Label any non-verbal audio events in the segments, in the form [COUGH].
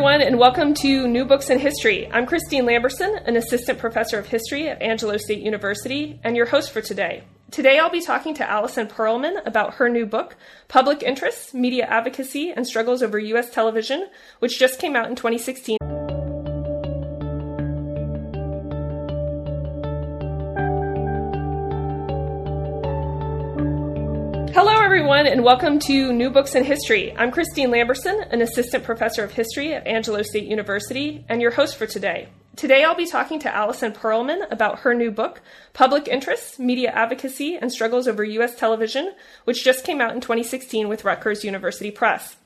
Everyone, and welcome to New Books in History. I'm Christine Lamberson, an assistant professor of history at Angelo State University, and your host for today. Today, I'll be talking to Allison Perlman about her new book, Public Interests, Media Advocacy, and Struggles Over U.S. Television, which just came out in 2016. Hello, everyone, and welcome to New Books in History. I'm Christine Lamberson, an assistant professor of history at Angelo State University, and your host for today. Today, I'll be talking to Allison Perlman about her new book, Public Interests, Media Advocacy, and Struggles Over U.S. Television, which just came out in 2016 with Rutgers University Press.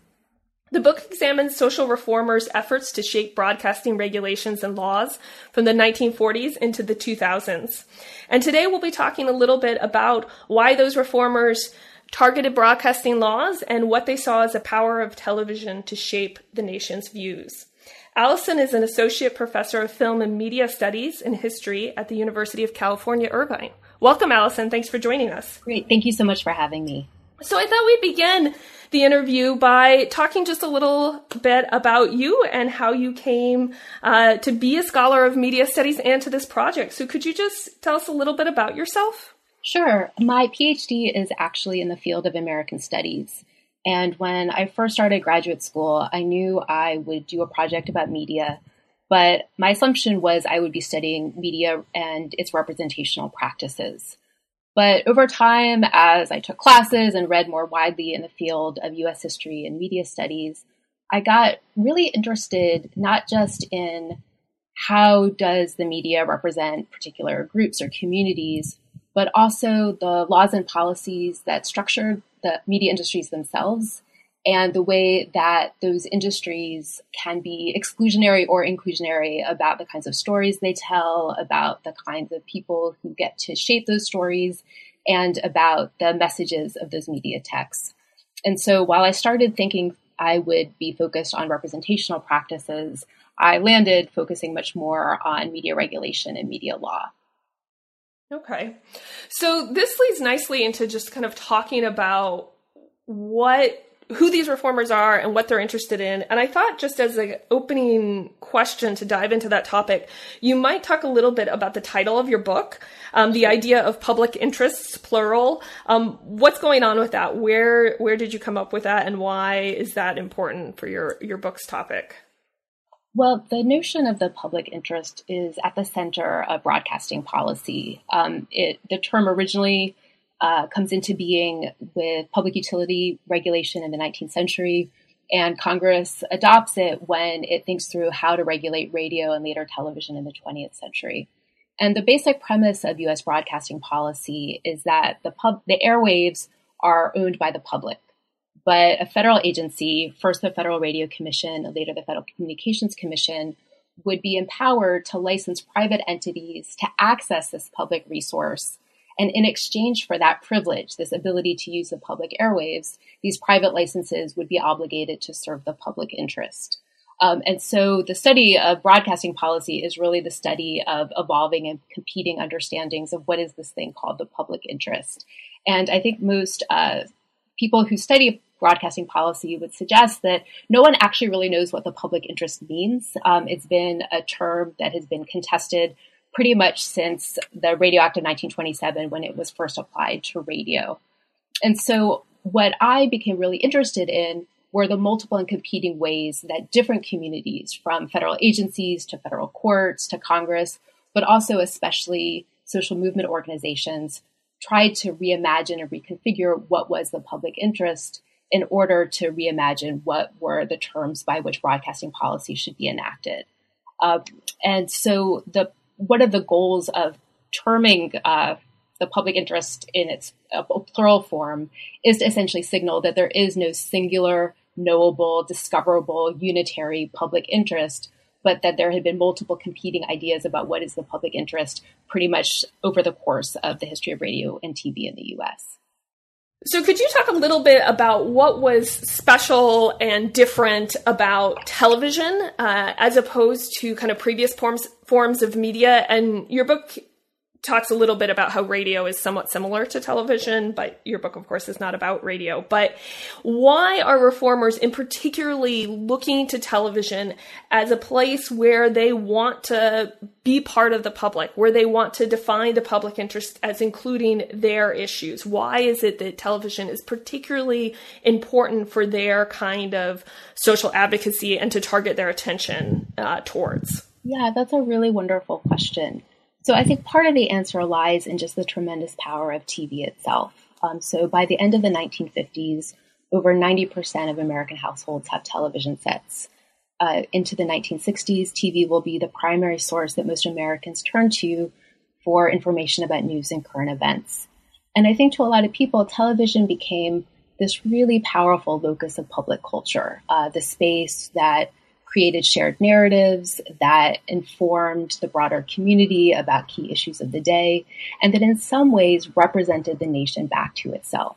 The book examines social reformers' efforts to shape broadcasting regulations and laws from the 1940s into the 2000s. And today we'll be talking a little bit about why those reformers targeted broadcasting laws and what they saw as the power of television to shape the nation's views. Allison is an associate professor of film and media studies and history at the University of California, Irvine. Welcome, Allison. Thanks for joining us. Great. Thank you so much for having me. So I thought we'd begin the interview by talking just a little bit about you and how you came uh, to be a scholar of media studies and to this project. So could you just tell us a little bit about yourself? Sure. My PhD is actually in the field of American Studies. And when I first started graduate school, I knew I would do a project about media, but my assumption was I would be studying media and its representational practices. But over time, as I took classes and read more widely in the field of US history and media studies, I got really interested not just in how does the media represent particular groups or communities, but also the laws and policies that structure the media industries themselves and the way that those industries can be exclusionary or inclusionary about the kinds of stories they tell, about the kinds of people who get to shape those stories, and about the messages of those media texts. And so while I started thinking I would be focused on representational practices, I landed focusing much more on media regulation and media law. Okay. So this leads nicely into just kind of talking about what who these reformers are and what they're interested in. And I thought just as an opening question to dive into that topic, you might talk a little bit about the title of your book, um, the idea of public interests, plural. Um, what's going on with that? Where where did you come up with that, and why is that important for your your book's topic? Well, the notion of the public interest is at the center of broadcasting policy. Um, it, the term originally uh, comes into being with public utility regulation in the 19th century, and Congress adopts it when it thinks through how to regulate radio and later television in the 20th century. And the basic premise of U.S. broadcasting policy is that the pub, the airwaves are owned by the public. But a federal agency, first the Federal Radio Commission, later the Federal Communications Commission, would be empowered to license private entities to access this public resource. And in exchange for that privilege, this ability to use the public airwaves, these private licenses would be obligated to serve the public interest. Um, and so the study of broadcasting policy is really the study of evolving and competing understandings of what is this thing called the public interest. And I think most uh, people who study broadcasting policy would suggest that no one actually really knows what the public interest means. Um, it's been a term that has been contested pretty much since the Radio Act of 1927 when it was first applied to radio. And so, what I became really interested in were the multiple and competing ways that different communities, from federal agencies to federal courts to Congress, but also especially social movement organizations, tried to reimagine and reconfigure what was the public interest in order to reimagine what were the terms by which broadcasting policy should be enacted. Uh, and so, the one of the goals of terming uh, the public interest in its uh, plural form is to essentially signal that there is no singular, knowable, discoverable, unitary public interest, but that there had been multiple competing ideas about what is the public interest pretty much over the course of the history of radio and TV in the US. So, could you talk a little bit about what was special and different about television uh, as opposed to kind of previous forms forms of media? And your book talks a little bit about how radio is somewhat similar to television, but your book, of course, is not about radio. But why are reformers in particularly looking to television as a place where they want to be part of the public, where they want to define the public interest as including their issues? Why is it that television is particularly important for their kind of social advocacy and to target their attention uh, towards? Yeah, that's a really wonderful question. So I think part of the answer lies in just the tremendous power of TV itself. Um, so by the end of the 1950s, over 90% of American households have television sets. Uh, into the 1960s, TV will be the primary source that most Americans turn to for information about news and current events. And I think to a lot of people, television became this really powerful locus of public culture, uh, the space that created shared narratives that informed the broader community about key issues of the day, and that in some ways represented the nation back to itself.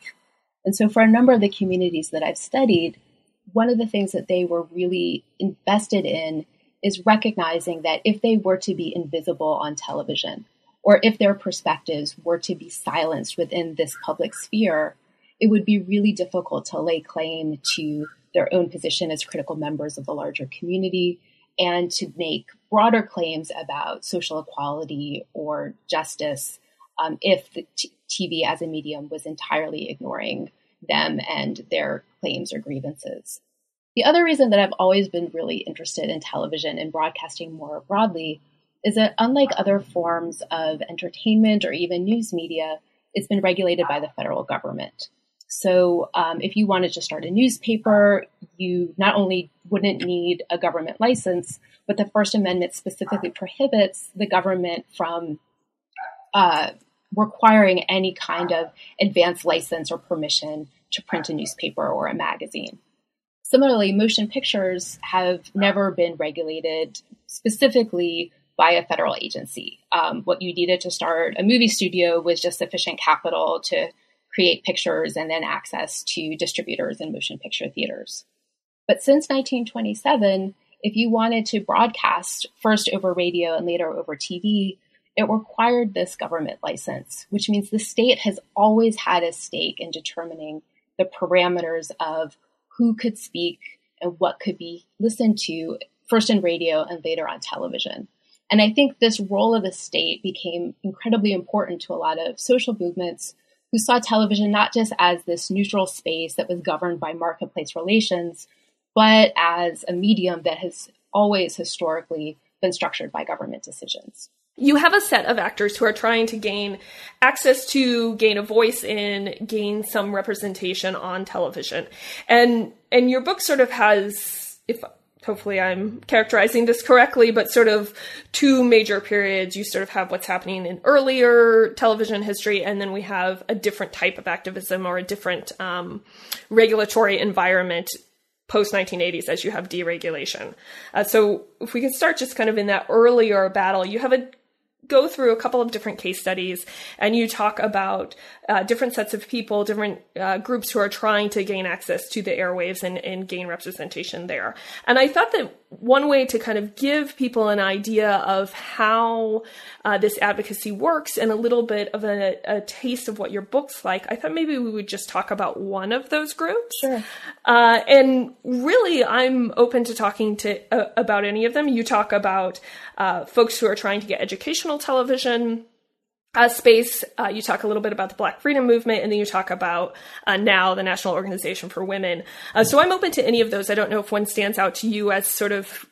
And so, for a number of the communities that I've studied, one of the things that they were really invested in is recognizing that if they were to be invisible on television, or if their perspectives were to be silenced within this public sphere, it would be really difficult to lay claim to their own position as critical members of the larger community and to make broader claims about social equality or justice um, if the t- TV as a medium was entirely ignoring them and their claims or grievances. The other reason that I've always been really interested in television and broadcasting more broadly is that unlike other forms of entertainment or even news media, it's been regulated by the federal government. So um, if you wanted to start a newspaper, you not only wouldn't need a government license, but the First Amendment specifically prohibits the government from uh, requiring any kind of advance license or permission to print a newspaper or a magazine. Similarly, motion pictures have never been regulated specifically by a federal agency. Um, what you needed to start a movie studio was just sufficient capital to create pictures and then access to distributors and motion picture theaters. But since 1927, if you wanted to broadcast first over radio and later over TV, it required this government license, which means the state has always had a stake in determining the parameters of who could speak and what could be listened to first in radio and later on television. And I think this role of the state became incredibly important to a lot of social movements who saw television not just as this neutral space that was governed by marketplace relations, but as a medium that has always historically been structured by government decisions. You have a set of actors who are trying to gain access to gain a voice in, gain some representation on television. And and your book sort of has if hopefully I'm characterizing this correctly, but sort of two major periods. You sort of have what's happening in earlier television history, and then we have a different type of activism or a different um, regulatory environment post 1980s as you have deregulation. Uh, so if we could start just kind of in that earlier battle, you have a go through a couple of different case studies and you talk about uh, different sets of people, different uh, groups who are trying to gain access to the airwaves and, and, gain representation there. And I thought that one way to kind of give people an idea of how uh, this advocacy works and a little bit of a, a, taste of what your book's like, I thought maybe we would just talk about one of those groups. Sure. Uh, and really, I'm open to talking to uh, about any of them. You talk about uh, folks who are trying to get educational television uh, space. Uh, you talk a little bit about the Black Freedom Movement, and then you talk about uh, now the National Organization for Women. Uh, so I'm open to any of those. I don't know if one stands out to you as sort of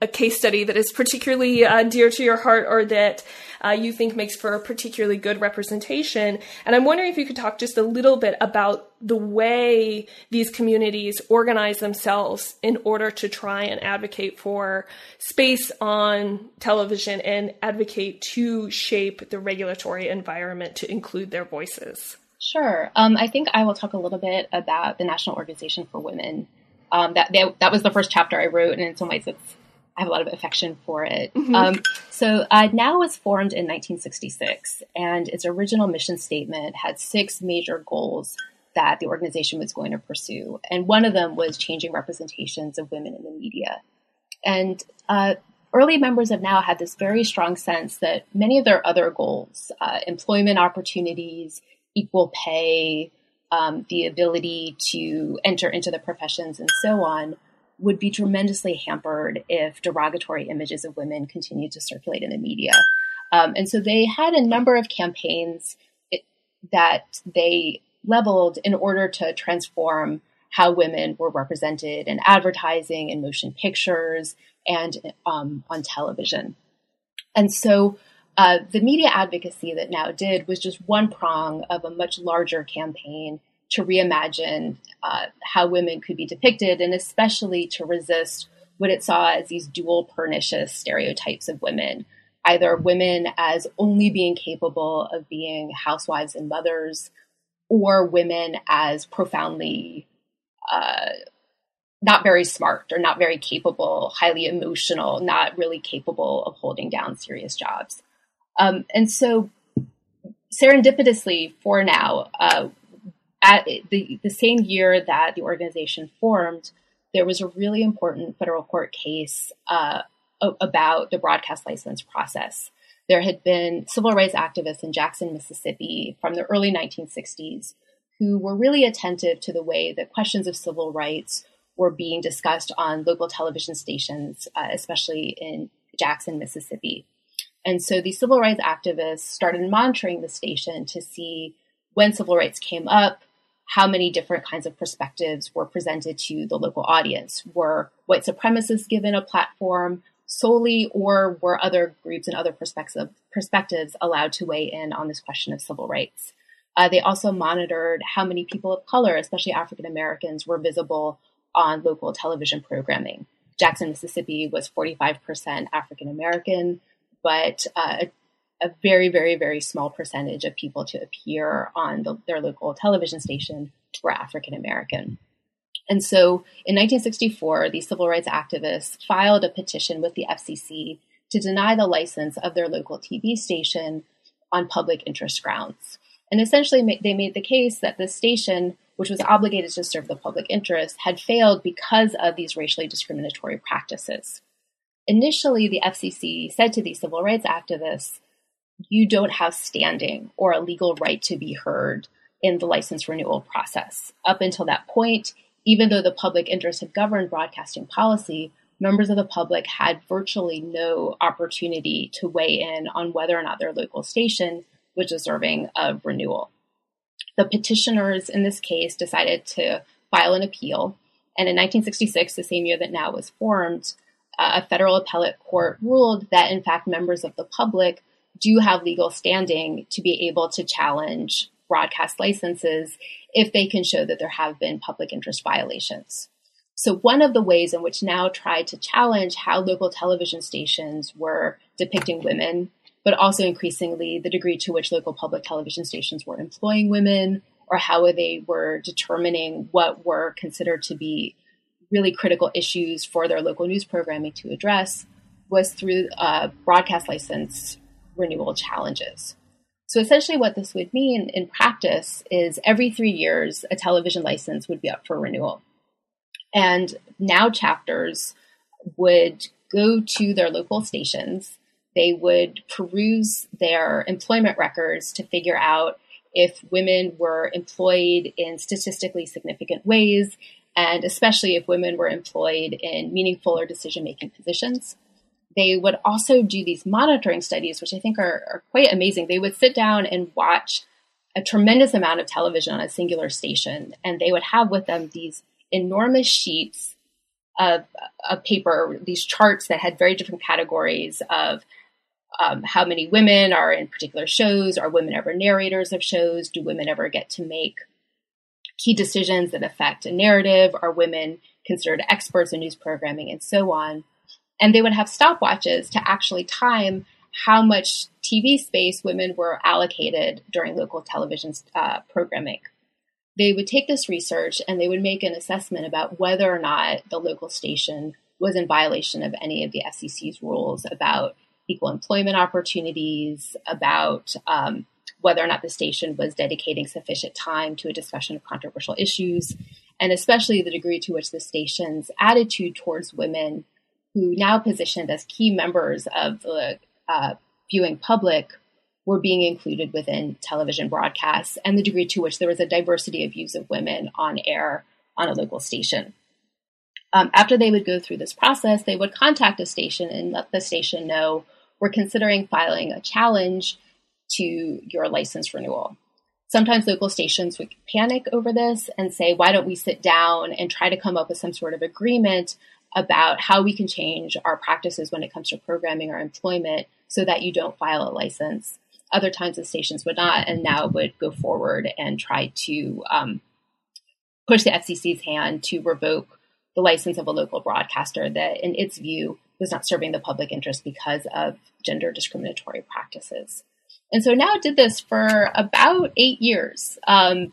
a case study that is particularly uh, dear to your heart or that uh, you think makes for a particularly good representation. And I'm wondering if you could talk just a little bit about the way these communities organize themselves in order to try and advocate for space on television and advocate to shape the regulatory environment to include their voices. Sure. Um, I think I will talk a little bit about the National Organization for Women um, that they, that was the first chapter I wrote, and in some ways, it's I have a lot of affection for it. Mm-hmm. Um, so uh, NOW was formed in 1966, and its original mission statement had six major goals that the organization was going to pursue, and one of them was changing representations of women in the media. And uh, early members of NOW had this very strong sense that many of their other goals, uh, employment opportunities, equal pay, um, the ability to enter into the professions, and so on, would be tremendously hampered if derogatory images of women continued to circulate in the media. Um, and so they had a number of campaigns that they leveled in order to transform how women were represented in advertising and motion pictures and um, on television. And so uh, the media advocacy that NOW did was just one prong of a much larger campaign to reimagine uh, how women could be depicted, and especially to resist what it saw as these dual pernicious stereotypes of women either women as only being capable of being housewives and mothers, or women as profoundly uh, not very smart or not very capable, highly emotional, not really capable of holding down serious jobs. Um, and so, serendipitously, for NOW, uh, at the, the same year that the organization formed, there was a really important federal court case uh, about the broadcast license process. There had been civil rights activists in Jackson, Mississippi from the early 1960s who were really attentive to the way that questions of civil rights were being discussed on local television stations, uh, especially in Jackson, Mississippi. And so these civil rights activists started monitoring the station to see when civil rights came up, how many different kinds of perspectives were presented to the local audience. Were white supremacists given a platform solely, or were other groups and other perspectives, allowed to weigh in on this question of civil rights? Uh, they also monitored how many people of color, especially African Americans, were visible on local television programming. Jackson, Mississippi was 45% African American, but uh, a very, very, very small percentage of people to appear on the, their local television station were African American. And so in 1964, these civil rights activists filed a petition with the FCC to deny the license of their local TV station on public interest grounds. And essentially, they made the case that the station, which was obligated to serve the public interest, had failed because of these racially discriminatory practices. Initially, the FCC said to these civil rights activists you don't have standing or a legal right to be heard in the license renewal process. Up until that point, even though the public interest had governed broadcasting policy, members of the public had virtually no opportunity to weigh in on whether or not their local station was deserving of renewal. The petitioners in this case decided to file an appeal, and in 1966, the same year that NOW was formed, uh, a federal appellate court ruled that, in fact, members of the public do have legal standing to be able to challenge broadcast licenses if they can show that there have been public interest violations. So, one of the ways in which NOW tried to challenge how local television stations were depicting women, but also increasingly the degree to which local public television stations were employing women or how they were determining what were considered to be really critical issues for their local news programming to address was through uh, broadcast license renewal challenges. So essentially, what this would mean in practice is every three years, a television license would be up for renewal. And NOW chapters would go to their local stations. They would peruse their employment records to figure out if women were employed in statistically significant ways, and especially if women were employed in meaningful or decision making positions they would also do these monitoring studies, which I think are, are, quite amazing. They would sit down and watch a tremendous amount of television on a singular station, and they would have with them these enormous sheets of, a paper, these charts that had very different categories of um, how many women are in particular shows. Are women ever narrators of shows? Do women ever get to make key decisions that affect a narrative? Are women considered experts in news programming and so on? And they would have stopwatches to actually time how much TV space women were allocated during local television uh, programming. They would take this research and they would make an assessment about whether or not the local station was in violation of any of the FCC's rules about equal employment opportunities, about um, whether or not the station was dedicating sufficient time to a discussion of controversial issues, and especially the degree to which the station's attitude towards women, who now positioned as key members of the uh, viewing public were being included within television broadcasts and the degree to which there was a diversity of views of women on air on a local station. Um, after they would go through this process, they would contact a station and let the station know we're considering filing a challenge to your license renewal. Sometimes local stations would panic over this and say, why don't we sit down and try to come up with some sort of agreement about how we can change our practices when it comes to programming or employment so that you don't file a license. Other times the stations would not and NOW would go forward and try to um, push the FCC's hand to revoke the license of a local broadcaster that, in its view, was not serving the public interest because of gender discriminatory practices. And so NOW did this for about eight years. Um,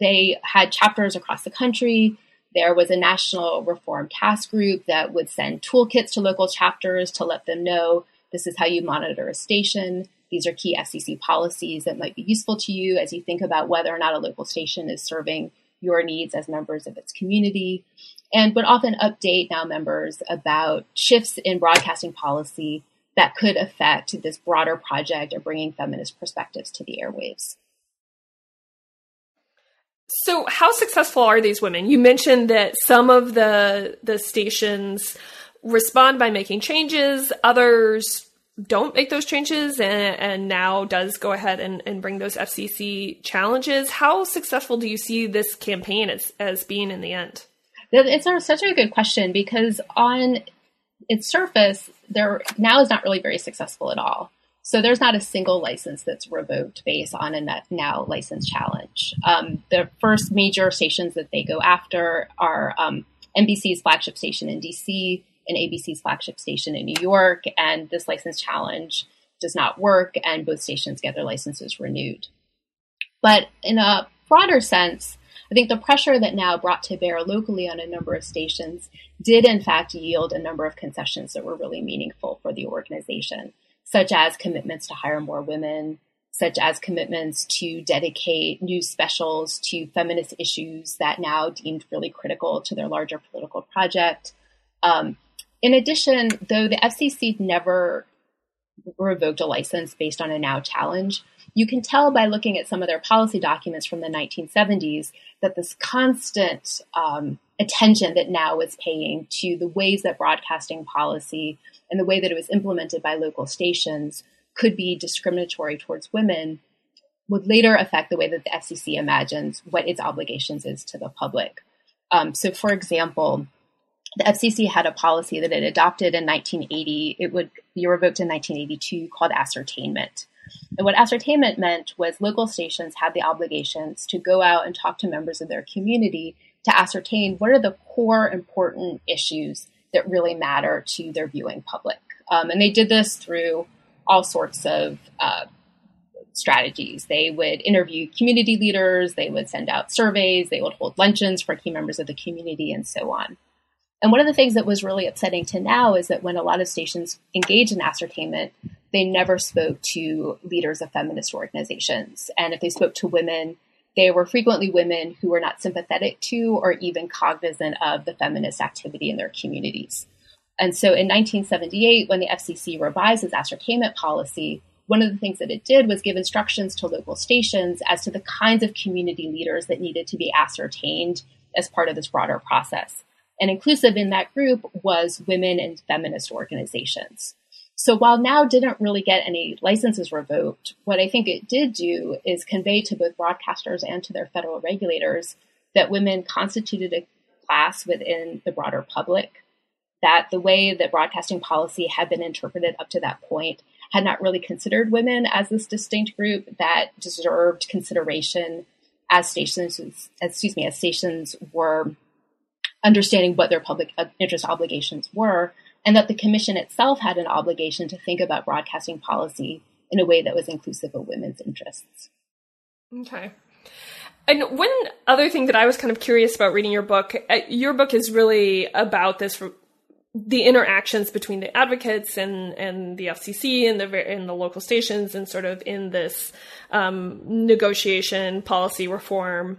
they had chapters across the country. There was a national reform task group that would send toolkits to local chapters to let them know this is how you monitor a station. These are key FCC policies that might be useful to you as you think about whether or not a local station is serving your needs as members of its community, and would often update NOW members about shifts in broadcasting policy that could affect this broader project of bringing feminist perspectives to the airwaves. So, how successful are these women? You mentioned that some of the the stations respond by making changes. Others don't make those changes and, and NOW does go ahead and, and, bring those FCC challenges. How successful do you see this campaign as, as being in the end? It's such a good question because on its surface, there NOW is not really very successful at all. So there's not a single license that's revoked based on a NOW license challenge. Um, the first major stations that they go after are um, NBC's flagship station in DC and ABC's flagship station in New York, and this license challenge does not work, and both stations get their licenses renewed. But in a broader sense, I think the pressure that NOW brought to bear locally on a number of stations did, in fact, yield a number of concessions that were really meaningful for the organization such as commitments to hire more women, such as commitments to dedicate new specials to feminist issues that NOW deemed really critical to their larger political project. Um, in addition, though the FCC never revoked a license based on a NOW challenge, you can tell by looking at some of their policy documents from the 1970s that this constant um, attention that NOW is paying to the ways that broadcasting policy and the way that it was implemented by local stations could be discriminatory towards women would later affect the way that the FCC imagines what its obligations is to the public. Um, so, for example, the FCC had a policy that it adopted in 1980. It would be revoked in 1982 called ascertainment. And what ascertainment meant was local stations had the obligations to go out and talk to members of their community to ascertain what are the core important issues that really matter to their viewing public. Um, and they did this through all sorts of uh, strategies. They would interview community leaders, they would send out surveys, they would hold luncheons for key members of the community, and so on. And one of the things that was really upsetting to NOW is that when a lot of stations engage in ascertainment, they never spoke to leaders of feminist organizations. And if they spoke to women, they were frequently women who were not sympathetic to or even cognizant of the feminist activity in their communities. And so in 1978, when the FCC revised its ascertainment policy, one of the things that it did was give instructions to local stations as to the kinds of community leaders that needed to be ascertained as part of this broader process. And inclusive in that group was women and feminist organizations. So while NOW didn't really get any licenses revoked, what I think it did do is convey to both broadcasters and to their federal regulators that women constituted a class within the broader public, that the way that broadcasting policy had been interpreted up to that point had not really considered women as this distinct group that deserved consideration as stations, as, excuse me, as stations were understanding what their public uh, interest obligations were, and that the commission itself had an obligation to think about broadcasting policy in a way that was inclusive of women's interests. Okay. And one other thing that I was kind of curious about reading your book, uh, your book is really about this the interactions between the advocates and and the FCC and the and the local stations and sort of in this um, negotiation policy reform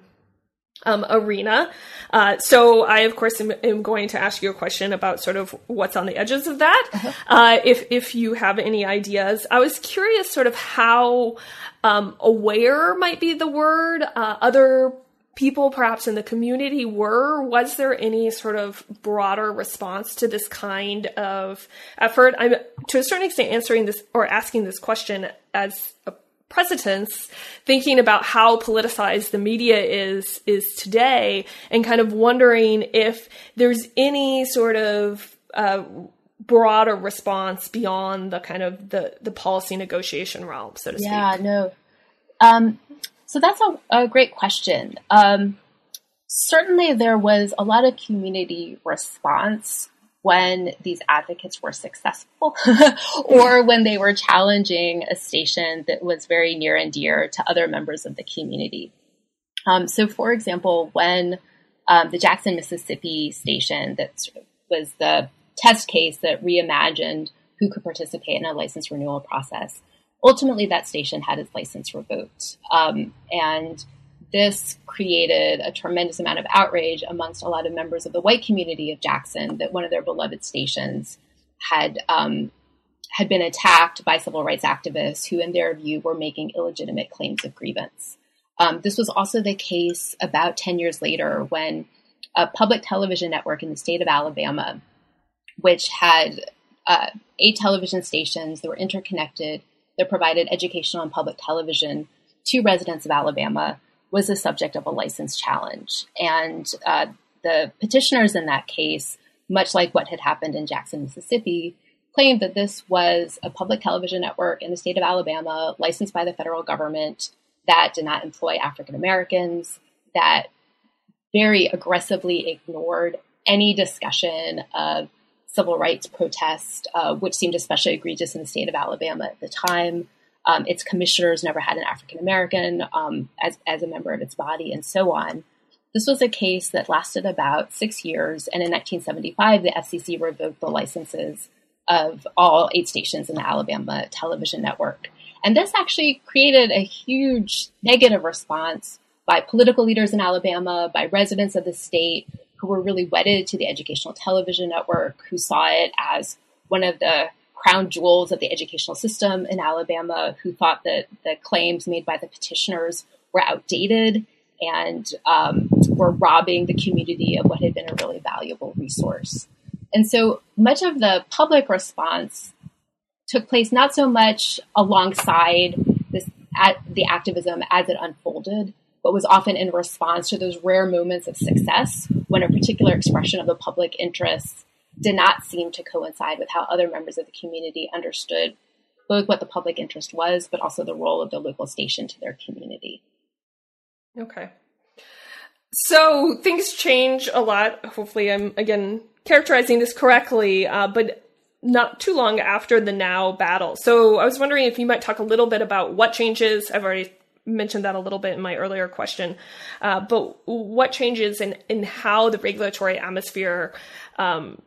um, arena. Uh, so I, of course, am, am, going to ask you a question about sort of what's on the edges of that. Uh-huh. Uh, if if you have any ideas, I was curious, sort of how um, aware might be the word. Uh, other people, perhaps in the community, were. Was there any sort of broader response to this kind of effort? I'm to a certain extent answering this or asking this question as a precedence thinking about how politicized the media is is today and kind of wondering if there's any sort of uh, broader response beyond the kind of the the policy negotiation realm so to speak. yeah no. Um, so that's a, a great question. Um, certainly there was a lot of community response when these advocates were successful [LAUGHS] or when they were challenging a station that was very near and dear to other members of the community. Um, so, for example, when um, the Jackson, Mississippi station that was the test case that reimagined who could participate in a license renewal process, ultimately that station had its license revoked. Um, and this created a tremendous amount of outrage amongst a lot of members of the white community of Jackson that one of their beloved stations had um, had been attacked by civil rights activists who, in their view, were making illegitimate claims of grievance. Um, this was also the case about 10 years later when a public television network in the state of Alabama, which had uh, eight television stations that were interconnected, that provided educational and public television to residents of Alabama, was the subject of a license challenge. And uh, the petitioners in that case, much like what had happened in Jackson, Mississippi, claimed that this was a public television network in the state of Alabama, licensed by the federal government, that did not employ African Americans, that very aggressively ignored any discussion of civil rights protest, uh, which seemed especially egregious in the state of Alabama at the time. Um, its commissioners never had an African American um, as, as a member of its body, and so on. This was a case that lasted about six years, and in 1975, the FCC revoked the licenses of all eight stations in the Alabama television network. And this actually created a huge negative response by political leaders in Alabama, by residents of the state who were really wedded to the educational television network, who saw it as one of the crown jewels of the educational system in Alabama who thought that the claims made by the petitioners were outdated and um, were robbing the community of what had been a really valuable resource. And so much of the public response took place not so much alongside this the activism as it unfolded, but was often in response to those rare moments of success when a particular expression of the public interest did not seem to coincide with how other members of the community understood both what the public interest was, but also the role of the local station to their community. Okay. So things change a lot. Hopefully, I'm again characterizing this correctly, uh, but not too long after the NOW battle. So I was wondering if you might talk a little bit about what changes. I've already mentioned that a little bit in my earlier question, uh, but what changes in, in how the regulatory atmosphere um,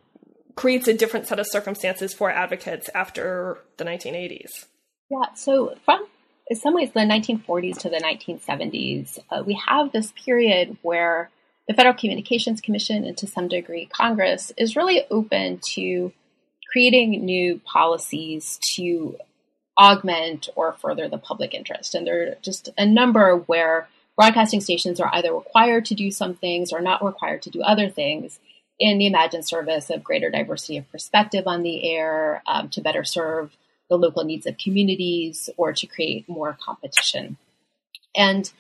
creates a different set of circumstances for advocates after the 1980s. Yeah, so from in some ways the 1940s to the 1970s, uh, we have this period where the Federal Communications Commission and to some degree Congress is really open to creating new policies to augment or further the public interest. And there are just a number where broadcasting stations are either required to do some things or not required to do other things in the imagined service of greater diversity of perspective on the air um, to better serve the local needs of communities or to create more competition. And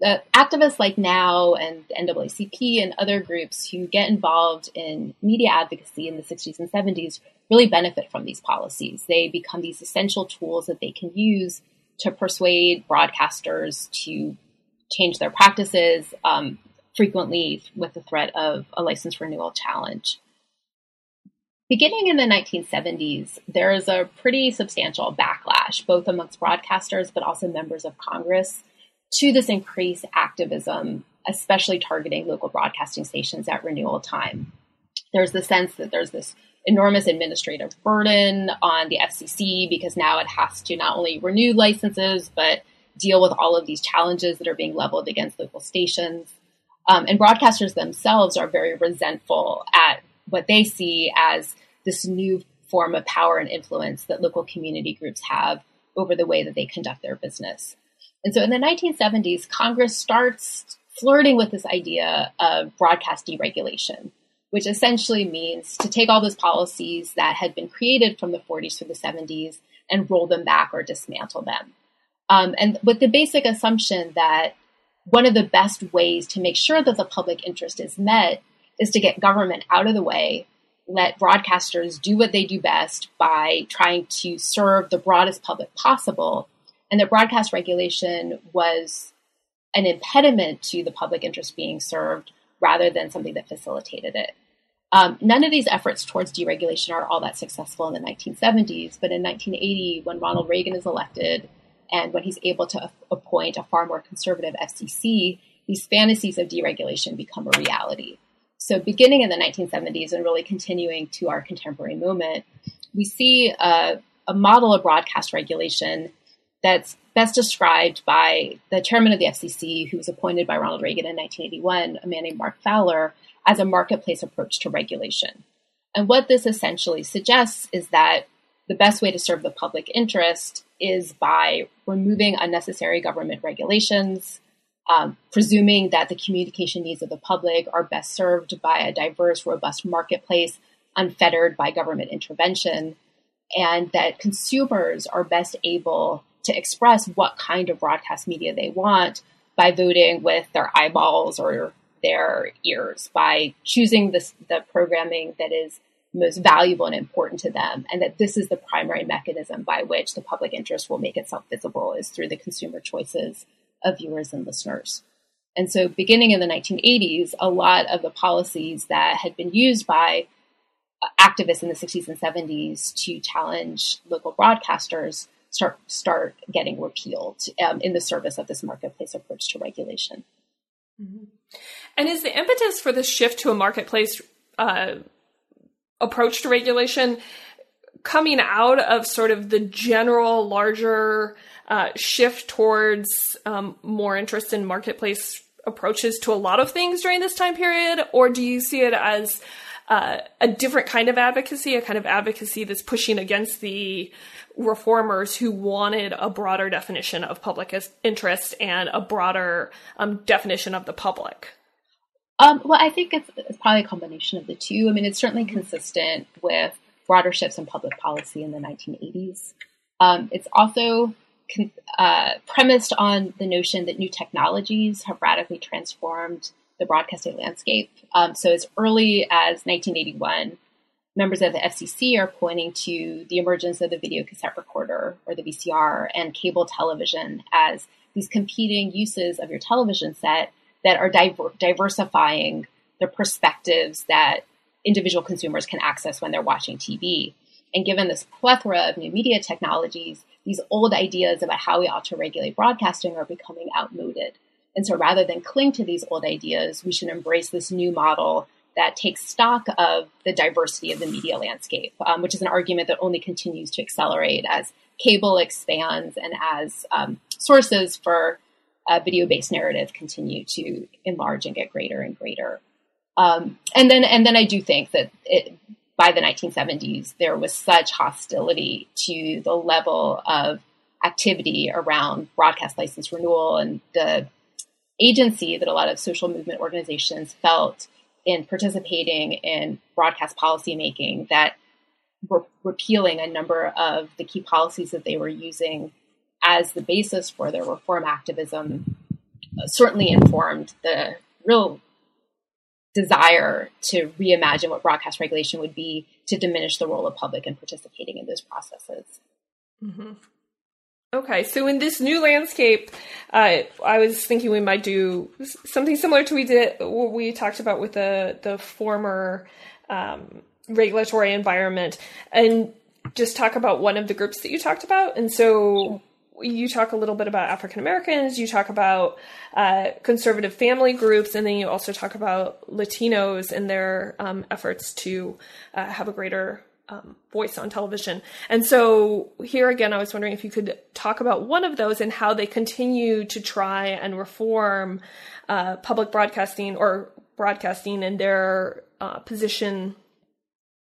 the activists like NOW and the NAACP and other groups who get involved in media advocacy in the 60s and 70s really benefit from these policies. They become these essential tools that they can use to persuade broadcasters to change their practices, um, frequently with the threat of a license renewal challenge. Beginning in the 1970s, there is a pretty substantial backlash, both amongst broadcasters but also members of Congress, to this increased activism, especially targeting local broadcasting stations at renewal time. There's the sense that there's this enormous administrative burden on the FCC because now it has to not only renew licenses, but deal with all of these challenges that are being leveled against local stations. Um, and broadcasters themselves are very resentful at what they see as this new form of power and influence that local community groups have over the way that they conduct their business. And so in the 1970s, Congress starts flirting with this idea of broadcast deregulation, which essentially means to take all those policies that had been created from the 40s through the 70s and roll them back or dismantle them. Um, and with the basic assumption that one of the best ways to make sure that the public interest is met is to get government out of the way, let broadcasters do what they do best by trying to serve the broadest public possible, and that broadcast regulation was an impediment to the public interest being served rather than something that facilitated it. Um, none of these efforts towards deregulation are all that successful in the 1970s, but in 1980, when Ronald Reagan is elected, and when he's able to appoint a far more conservative FCC, these fantasies of deregulation become a reality. So, beginning in the 1970s and really continuing to our contemporary moment, we see a, a model of broadcast regulation that's best described by the chairman of the FCC, who was appointed by Ronald Reagan in 1981, a man named Mark Fowler, as a marketplace approach to regulation. And what this essentially suggests is that the best way to serve the public interest is by removing unnecessary government regulations, um, presuming that the communication needs of the public are best served by a diverse, robust marketplace unfettered by government intervention, and that consumers are best able to express what kind of broadcast media they want by voting with their eyeballs or their ears, by choosing this, the programming that is most valuable and important to them, and that this is the primary mechanism by which the public interest will make itself visible is through the consumer choices of viewers and listeners. And so, beginning in the 1980s, a lot of the policies that had been used by activists in the 60s and 70s to challenge local broadcasters start start getting repealed um, in the service of this marketplace approach to regulation. Mm-hmm. And is the impetus for this shift to a marketplace uh, approach to regulation coming out of sort of the general larger uh, shift towards um, more interest in marketplace approaches to a lot of things during this time period, or do you see it as uh, a different kind of advocacy, a kind of advocacy that's pushing against the reformers who wanted a broader definition of public interest and a broader um, definition of the public? Um, well, I think it's, it's, probably a combination of the two. I mean, it's certainly consistent with broader shifts in public policy in the 1980s. Um, it's also con- uh, premised on the notion that new technologies have radically transformed the broadcasting landscape. Um, so, as early as 1981, members of the FCC are pointing to the emergence of the video cassette recorder or the VCR and cable television as these competing uses of your television set that are diver- diversifying the perspectives that individual consumers can access when they're watching TV. And given this plethora of new media technologies, these old ideas about how we ought to regulate broadcasting are becoming outmoded. And so rather than cling to these old ideas, we should embrace this new model that takes stock of the diversity of the media landscape, um, which is an argument that only continues to accelerate as cable expands and as um, sources for uh, video-based narrative continue to enlarge and get greater and greater. Um, and then, and then I do think that it, by the 1970s, there was such hostility to the level of activity around broadcast license renewal and the agency that a lot of social movement organizations felt in participating in broadcast policymaking that re- repealing a number of the key policies that they were using as the basis for their reform activism certainly informed the real desire to reimagine what broadcast regulation would be to diminish the role of public in participating in those processes. Mm-hmm. Okay, so in this new landscape, uh, I was thinking we might do something similar to we did what we talked about with the the former um, regulatory environment, and just talk about one of the groups that you talked about. And so you talk a little bit about African Americans, you talk about uh, conservative family groups, and then you also talk about Latinos and their um, efforts to uh, have a greater um, voice on television. And so here again, I was wondering if you could talk about one of those and how they continue to try and reform uh, public broadcasting or broadcasting and their uh, position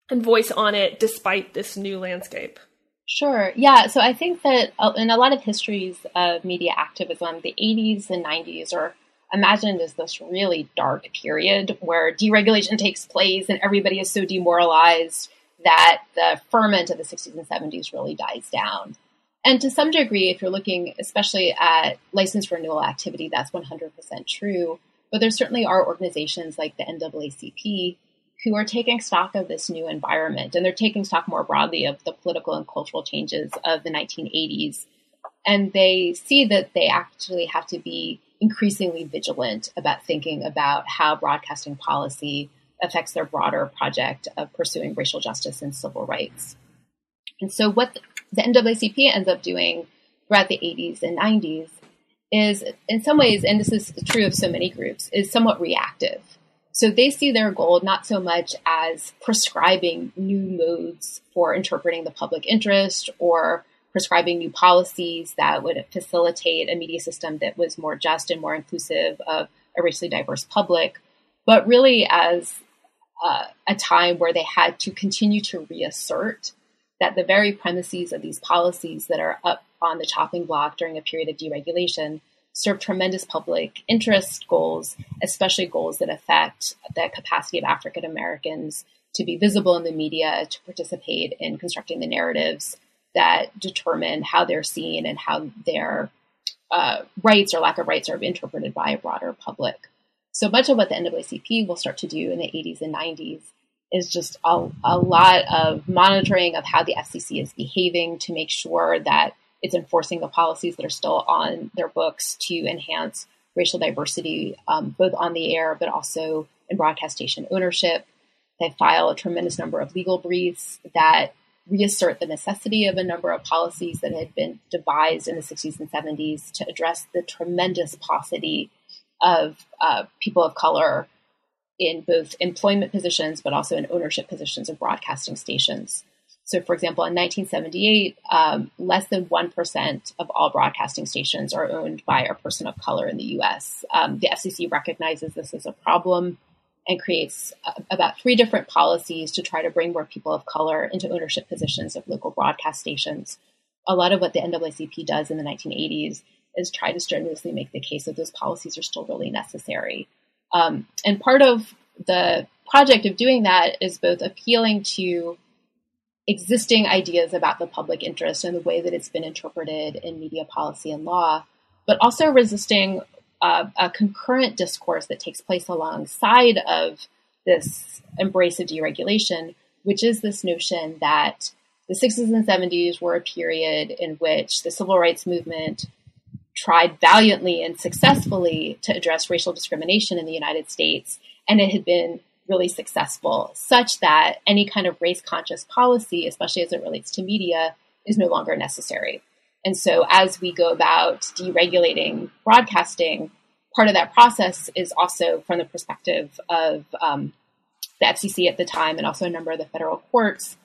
and voice on it despite this new landscape. Sure. Yeah. So I think that uh, in a lot of histories of media activism, the 80s and 90s are imagined as this really dark period where deregulation takes place and everybody is so demoralized that the ferment of the 60s and 70s really dies down. And to some degree, if you're looking especially at license renewal activity, that's 100% true. But there certainly are organizations like the NAACP who are taking stock of this new environment and they're taking stock more broadly of the political and cultural changes of the 1980s. And they see that they actually have to be increasingly vigilant about thinking about how broadcasting policy affects their broader project of pursuing racial justice and civil rights. And so, what the NAACP ends up doing throughout the 80s and 90s is, in some ways, and this is true of so many groups, is somewhat reactive. So they see their goal not so much as prescribing new modes for interpreting the public interest or prescribing new policies that would facilitate a media system that was more just and more inclusive of a racially diverse public, but really as uh, a time where they had to continue to reassert that the very premises of these policies that are up on the chopping block during a period of deregulation serve tremendous public interest goals, especially goals that affect the capacity of African Americans to be visible in the media, to participate in constructing the narratives that determine how they're seen and how their uh, rights or lack of rights are interpreted by a broader public. So much of what the NAACP will start to do in the 80s and 90s is just a, a lot of monitoring of how the FCC is behaving to make sure that it's enforcing the policies that are still on their books to enhance racial diversity, um, both on the air, but also in broadcast station ownership. They file a tremendous number of legal briefs that reassert the necessity of a number of policies that had been devised in the 60s and 70s to address the tremendous paucity of uh, people of color in both employment positions, but also in ownership positions of broadcasting stations. So, for example, in 1978, um, less than 1% of all broadcasting stations are owned by a person of color in the US. Um, the FCC recognizes this as a problem and creates uh, about three different policies to try to bring more people of color into ownership positions of local broadcast stations. A lot of what the NAACP does in the 1980s is try to strenuously make the case that those policies are still really necessary. Um, and part of the project of doing that is both appealing to existing ideas about the public interest and the way that it's been interpreted in media policy and law, but also resisting uh, a concurrent discourse that takes place alongside of this embrace of deregulation, which is this notion that the 60s and 70s were a period in which the civil rights movement tried valiantly and successfully to address racial discrimination in the United States, and it had been really successful, such that any kind of race conscious policy, especially as it relates to media, is no longer necessary. And so, as we go about deregulating broadcasting, part of that process is also from the perspective of um, the FCC at the time and also a number of the federal courts.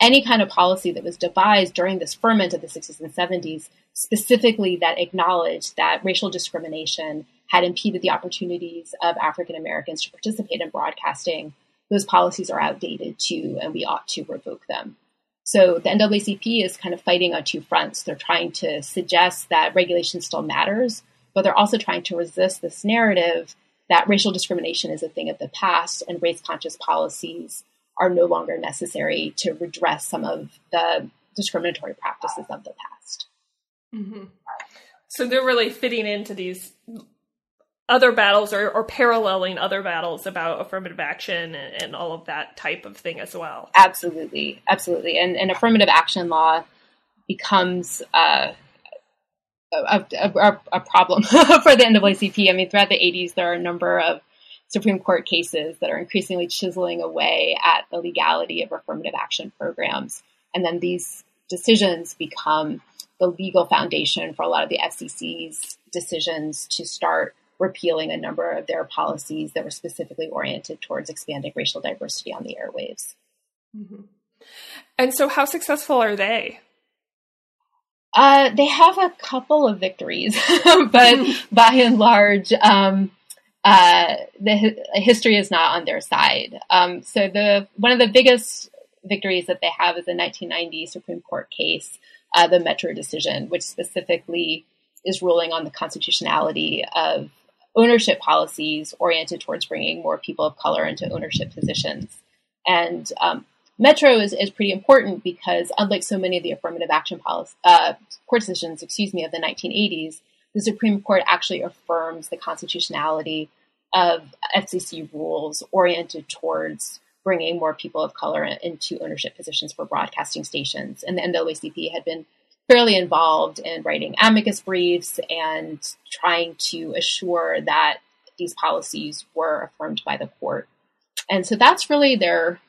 Any kind of policy that was devised during this ferment of the 60s and 70s, specifically that acknowledged that racial discrimination had impeded the opportunities of African Americans to participate in broadcasting, those policies are outdated too, and we ought to revoke them. So the NAACP is kind of fighting on two fronts. They're trying to suggest that regulation still matters, but they're also trying to resist this narrative that racial discrimination is a thing of the past and race conscious policies are no longer necessary to redress some of the discriminatory practices of the past. Mm-hmm. So they're really fitting into these other battles or, or paralleling other battles about affirmative action and, and, all of that type of thing as well. Absolutely, absolutely, and, and affirmative action law becomes uh, a, a, a, problem [LAUGHS] for the NAACP. I mean, throughout the 80s, there are a number of Supreme Court cases that are increasingly chiseling away at the legality of affirmative action programs. And then these decisions become the legal foundation for a lot of the FCC's decisions to start repealing a number of their policies that were specifically oriented towards expanding racial diversity on the airwaves. Mm-hmm. And so, how successful are they? Uh, they have a couple of victories, [LAUGHS] but by and large, um, uh, the history is not on their side. Um, so the one of the biggest victories that they have is the 1990 Supreme Court case, uh, the Metro decision, which specifically is ruling on the constitutionality of ownership policies oriented towards bringing more people of color into ownership positions. And um, Metro is, is pretty important because, unlike so many of the affirmative action policy, uh, court decisions, excuse me, of the 1980s, the Supreme Court actually affirms the constitutionality of FCC rules oriented towards bringing more people of color into ownership positions for broadcasting stations. And the NAACP had been fairly involved in writing amicus briefs and trying to assure that these policies were affirmed by the court. And so that's really their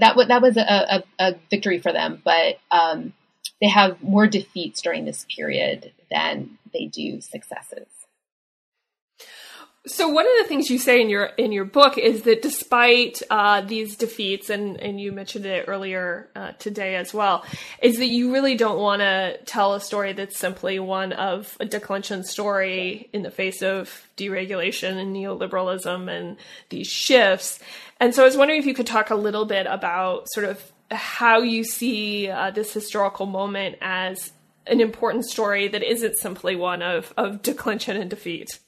that that was a, a, a victory for them, but um, they have more defeats during this period than they do successes. So one of the things you say in your in your book is that despite uh, these defeats, and and you mentioned it earlier uh, today as well, is that you really don't want to tell a story that's simply one of a declension story in the face of deregulation and neoliberalism and these shifts. And so I was wondering if you could talk a little bit about sort of how you see uh, this historical moment as an important story that isn't simply one of of declension and defeat.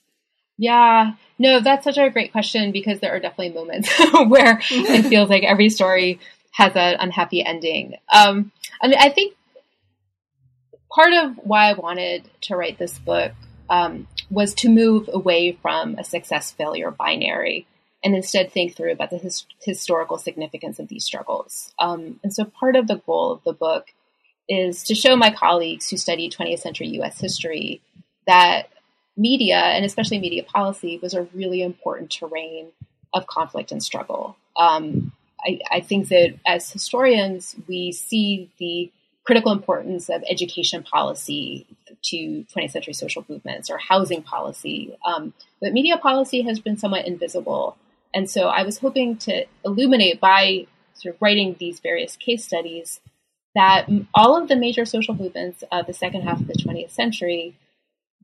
Yeah, no, that's such a great question because there are definitely moments [LAUGHS] where it [LAUGHS] feels like every story has an unhappy ending. Um, I mean, I think part of why I wanted to write this book um, was to move away from a success failure binary and instead think through about the his- historical significance of these struggles. Um, and so part of the goal of the book is to show my colleagues who study 20th century US history that media, and especially media policy, was a really important terrain of conflict and struggle. Um, I, I, think that as historians, we see the critical importance of education policy to 20th century social movements or housing policy, um, but media policy has been somewhat invisible. And so I was hoping to illuminate by sort of writing these various case studies that all of the major social movements of the second half of the 20th century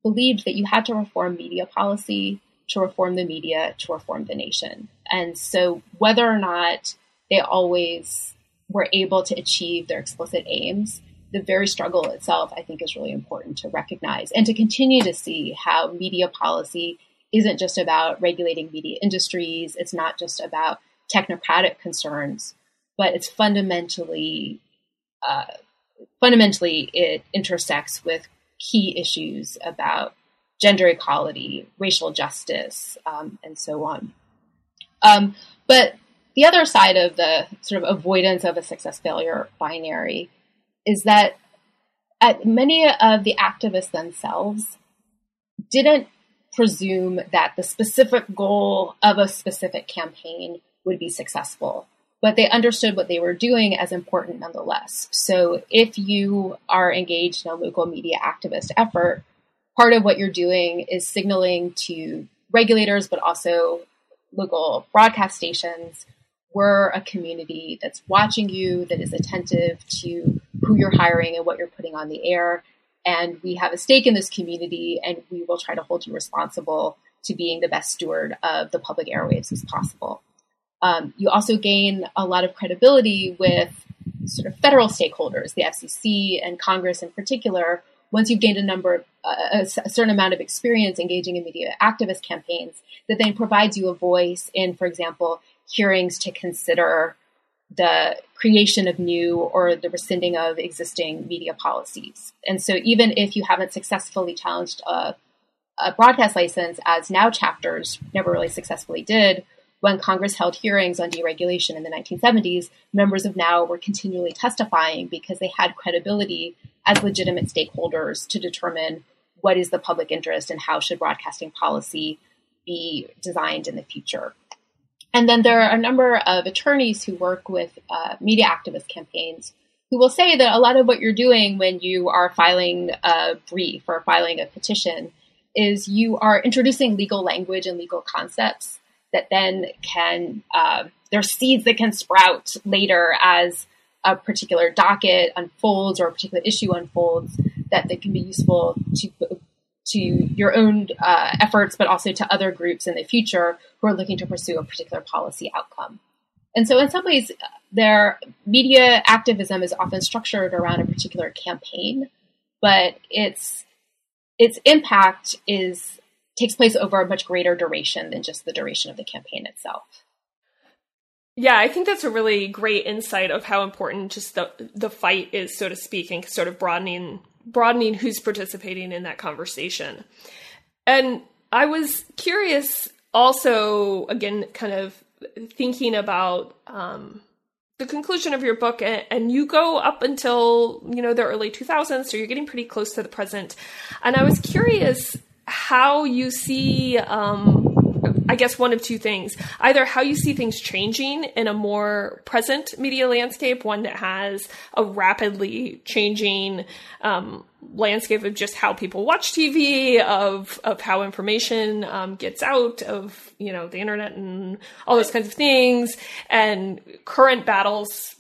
believed that you had to reform media policy to reform the media to reform the nation. And so, whether or not they always were able to achieve their explicit aims, the very struggle itself, I think, is really important to recognize and to continue to see how media policy isn't just about regulating media industries, it's not just about technocratic concerns, but it's fundamentally. Uh, fundamentally, it intersects with key issues about gender equality, racial justice, um, and so on. Um, but the other side of the sort of avoidance of a success failure binary is that many of the activists themselves didn't presume that the specific goal of a specific campaign would be successful but they understood what they were doing as important nonetheless. So if you are engaged in a local media activist effort, part of what you're doing is signaling to regulators, but also local broadcast stations, we're a community that's watching you, that is attentive to who you're hiring and what you're putting on the air. And we have a stake in this community, and we will try to hold you responsible to being the best steward of the public airwaves as possible. Um, you also gain a lot of credibility with sort of federal stakeholders, the FCC and Congress in particular. Once you've gained a number, uh, a, a certain amount of experience engaging in media activist campaigns, that then provides you a voice in, for example, hearings to consider the creation of new or the rescinding of existing media policies. And so, even if you haven't successfully challenged a, a broadcast license, as NOW chapters never really successfully did, when Congress held hearings on deregulation in the 1970s, members of NOW were continually testifying because they had credibility as legitimate stakeholders to determine what is the public interest and how should broadcasting policy be designed in the future. And then there are a number of attorneys who work with uh, media activist campaigns who will say that a lot of what you're doing when you are filing a brief or filing a petition is you are introducing legal language and legal concepts that then can, uh, there's seeds that can sprout later as a particular docket unfolds or a particular issue unfolds that, that can be useful to to your own uh, efforts, but also to other groups in the future who are looking to pursue a particular policy outcome. And so, in some ways, their media activism is often structured around a particular campaign, but its its impact is takes place over a much greater duration than just the duration of the campaign itself. Yeah, I think that's a really great insight of how important just the the fight is, so to speak, and sort of broadening broadening who's participating in that conversation. And I was curious also, again, kind of thinking about um, the conclusion of your book, and, and, you go up until you know the early 2000s, so you're getting pretty close to the present. And I was curious how you see. Um, I guess one of two things. Either how you see things changing in a more present media landscape, one that has a rapidly changing um, landscape of just how people watch TV, of of how information um, gets out, of you know the internet and all those kinds of things, and current battles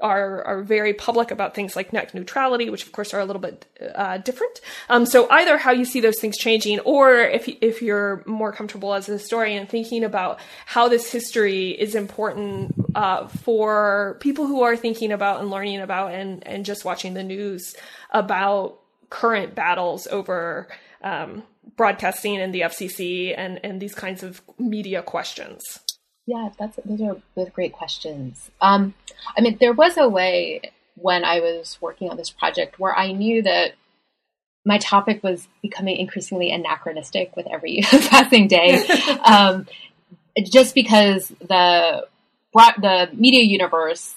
are are very public about things like net neutrality, which of course are a little bit uh, different. Um, so either how you see those things changing, or if if you're more comfortable as a historian thinking about how this history is important uh, for people who are thinking about and learning about and and just watching the news about current battles over um, broadcasting and the FCC and and these kinds of media questions. Yeah, that's those are both great questions. Um, I mean, there was a way when I was working on this project where I knew that my topic was becoming increasingly anachronistic with every [LAUGHS] passing day, [LAUGHS] um, just because the the media universe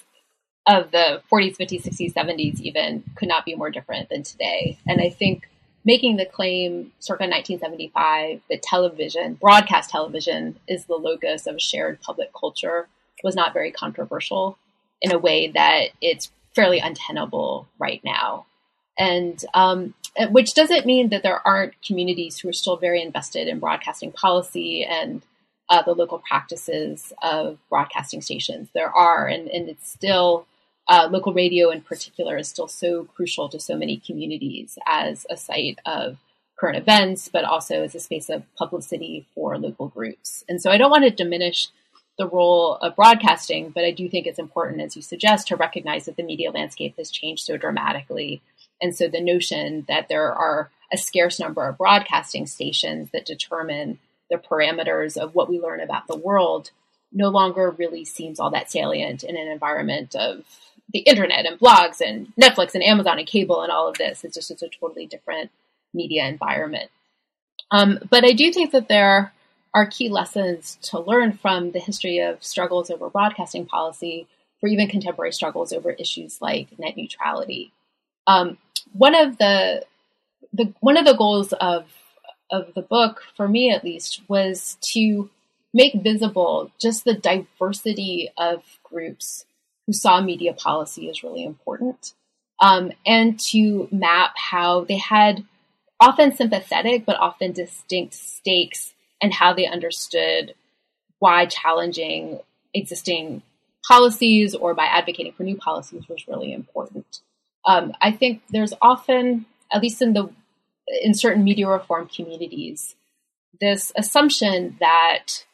of the 40s, 50s, 60s, 70s even could not be more different than today. And I think making the claim circa 1975 that television, broadcast television, is the locus of a shared public culture was not very controversial in a way that it's fairly untenable right now. And um, which doesn't mean that there aren't communities who are still very invested in broadcasting policy and uh, the local practices of broadcasting stations. There are, and, and it's still uh, local radio in particular is still so crucial to so many communities as a site of current events, but also as a space of publicity for local groups. And so I don't want to diminish the role of broadcasting, but I do think it's important, as you suggest, to recognize that the media landscape has changed so dramatically. And so the notion that there are a scarce number of broadcasting stations that determine the parameters of what we learn about the world no longer really seems all that salient in an environment of the internet and blogs and Netflix and Amazon and cable and all of this. It's just it's a totally different media environment. Um, but I do think that there are key lessons to learn from the history of struggles over broadcasting policy for even contemporary struggles over issues like net neutrality. Um, one of the, the one of the goals of of the book, for me at least, was to make visible just the diversity of groups who saw media policy as really important, um, and to map how they had often sympathetic but often distinct stakes and how they understood why challenging existing policies or by advocating for new policies was really important. Um, I think there's often, at least in the in certain media reform communities, this assumption that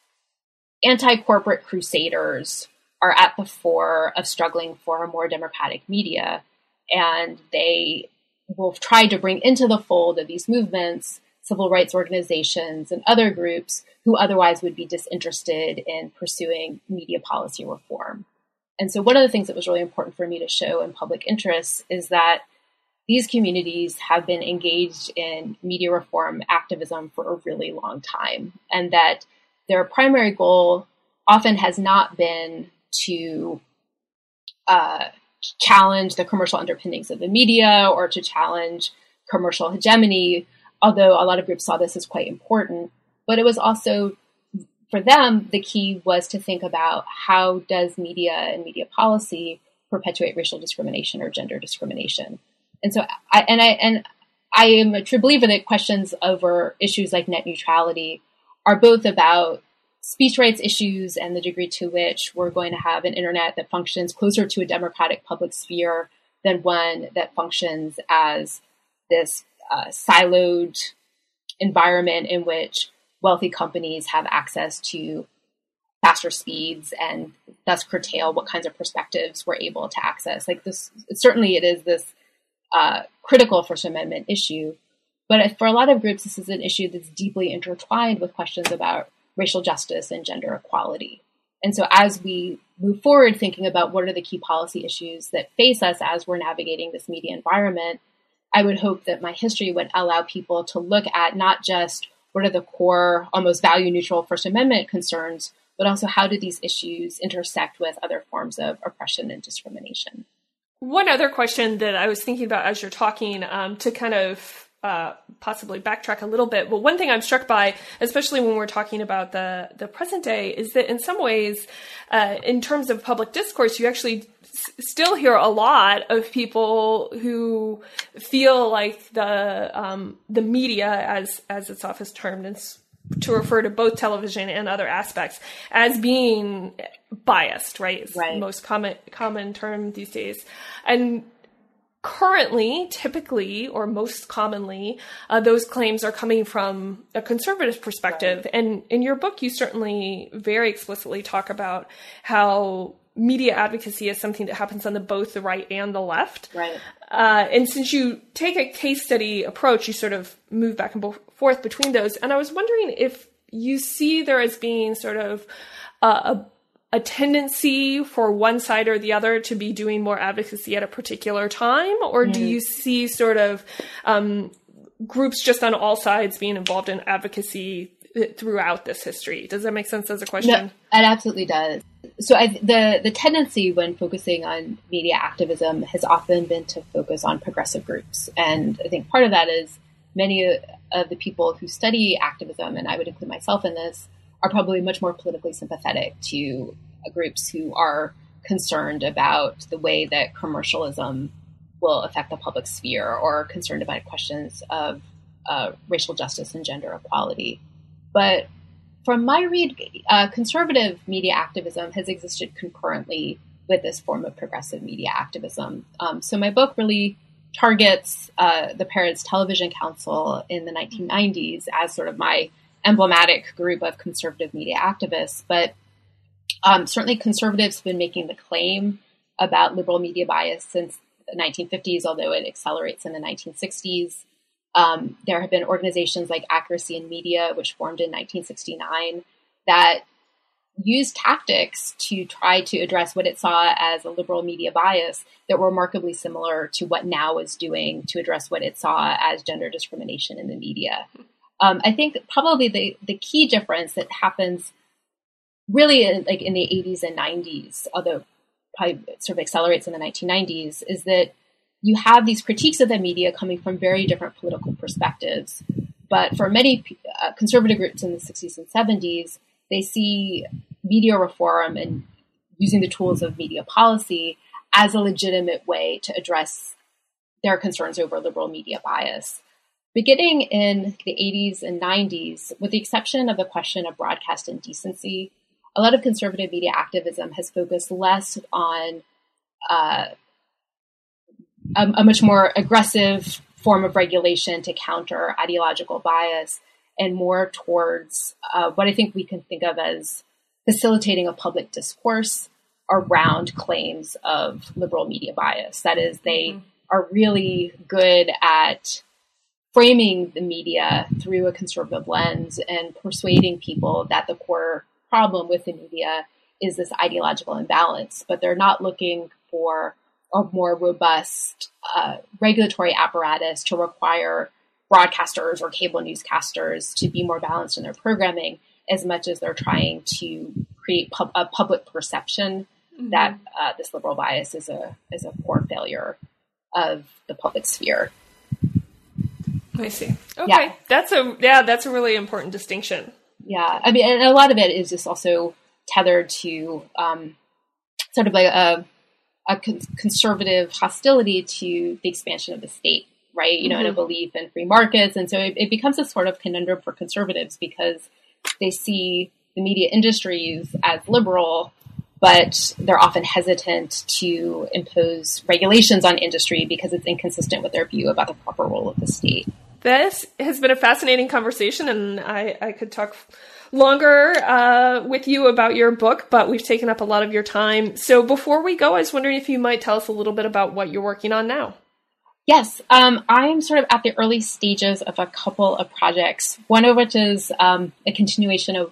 anti-corporate crusaders are at the fore of struggling for a more democratic media. And they will try to bring into the fold of these movements civil rights organizations and other groups who otherwise would be disinterested in pursuing media policy reform. And so, one of the things that was really important for me to show in public interest is that these communities have been engaged in media reform activism for a really long time, and that their primary goal often has not been to uh, challenge the commercial underpinnings of the media or to challenge commercial hegemony, although a lot of groups saw this as quite important. But it was also for them, the key was to think about how does media and media policy perpetuate racial discrimination or gender discrimination. And so, I, and I and I am a true believer that questions over issues like net neutrality are both about speech rights issues and the degree to which we're going to have an internet that functions closer to a democratic public sphere than one that functions as this uh, siloed environment in which wealthy companies have access to faster speeds and thus curtail what kinds of perspectives we're able to access. Like this, certainly it is this uh, critical First Amendment issue, but for a lot of groups, this is an issue that's deeply intertwined with questions about racial justice and gender equality. And so, as we move forward thinking about what are the key policy issues that face us as we're navigating this media environment, I would hope that my history would allow people to look at not just what are the core, almost value neutral First Amendment concerns, but also how do these issues intersect with other forms of oppression and discrimination? One other question that I was thinking about as you're talking um, to kind of uh, possibly backtrack a little bit. But one thing I'm struck by, especially when we're talking about the the present day, is that in some ways, uh, in terms of public discourse, you actually s- still hear a lot of people who feel like the um, the media, as as it's often termed, to refer to both television and other aspects as being biased, right? It's right. the most common common term these days, and currently, typically, or most commonly, uh, those claims are coming from a conservative perspective. Right. And in your book, you certainly very explicitly talk about how media advocacy is something that happens on the both the right and the left. Right. Uh, and since you take a case study approach, you sort of move back and forth between those. And I was wondering if you see there as being sort of uh, a a tendency for one side or the other to be doing more advocacy at a particular time, or mm. do you see sort of um, groups just on all sides being involved in advocacy throughout this history? Does that make sense as a question? No, it absolutely does. So I, the the tendency when focusing on media activism has often been to focus on progressive groups, and I think part of that is many of the people who study activism, and I would include myself in this, are probably much more politically sympathetic to uh, groups who are concerned about the way that commercialism will affect the public sphere or concerned about questions of uh, racial justice and gender equality. But from my read, uh, conservative media activism has existed concurrently with this form of progressive media activism. Um, so my book really targets uh, the Parents Television Council in the 1990s as sort of my emblematic group of conservative media activists, but um, certainly conservatives have been making the claim about liberal media bias since the 1950s, although it accelerates in the 1960s. Um, there have been organizations like Accuracy in Media, which formed in 1969, that used tactics to try to address what it saw as a liberal media bias that were remarkably similar to what NOW is doing to address what it saw as gender discrimination in the media. Um, I think probably the, the key difference that happens really in, like in the 80s and 90s, although probably sort of accelerates in the 1990s, is that you have these critiques of the media coming from very different political perspectives. But for many uh, conservative groups in the 60s and 70s, they see media reform and using the tools of media policy as a legitimate way to address their concerns over liberal media bias. Beginning in the 80s and 90s, with the exception of the question of broadcast indecency, a lot of conservative media activism has focused less on uh, a, a, much more aggressive form of regulation to counter ideological bias and more towards uh, what I think we can think of as facilitating a public discourse around claims of liberal media bias. That is, they mm-hmm. are really good at framing the media through a conservative lens and persuading people that the core problem with the media is this ideological imbalance, but they're not looking for a more robust uh, regulatory apparatus to require broadcasters or cable newscasters to be more balanced in their programming as much as they're trying to create pub- a public perception mm-hmm. that uh, this liberal bias is a is a core failure of the public sphere. I see. Okay, yeah. that's a yeah, that's a really important distinction. Yeah, I mean, and a lot of it is just also tethered to um, sort of like a a conservative hostility to the expansion of the state, right? You know, mm-hmm. and a belief in free markets, and so it, it becomes a sort of conundrum for conservatives because they see the media industries as liberal but they're often hesitant to impose regulations on industry because it's inconsistent with their view about the proper role of the state. This has been a fascinating conversation, and I, I could talk longer uh, with you about your book, but we've taken up a lot of your time. So before we go, I was wondering if you might tell us a little bit about what you're working on now. Yes, um, I'm sort of at the early stages of a couple of projects, one of which is um, a continuation of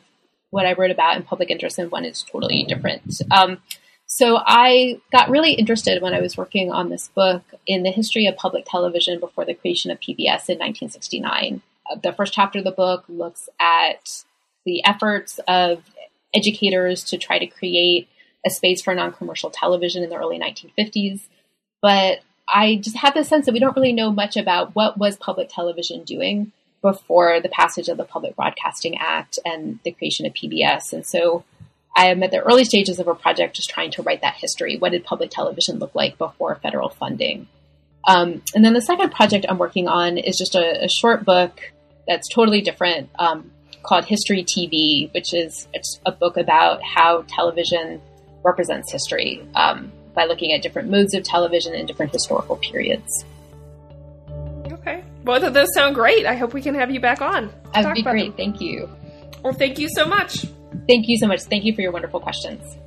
what I wrote about in public interest, and one is totally different. Um, so I got really interested when I was working on this book in the history of public television before the creation of PBS in 1969. Uh, the first chapter of the book looks at the efforts of educators to try to create a space for non-commercial television in the early 1950s. But I just had the sense that we don't really know much about what was public television doing before the passage of the Public Broadcasting Act and the creation of PBS. And so I am at the early stages of a project just trying to write that history. What did public television look like before federal funding? Um, and then the second project I'm working on is just a, a short book that's totally different um, called History TV, which is it's a book about how television represents history um, by looking at different modes of television in different historical periods. Okay. Both of those sound great. I hope we can have you back on. That'd be great. Them. Thank you. Well, thank you so much. Thank you so much. Thank you for your wonderful questions.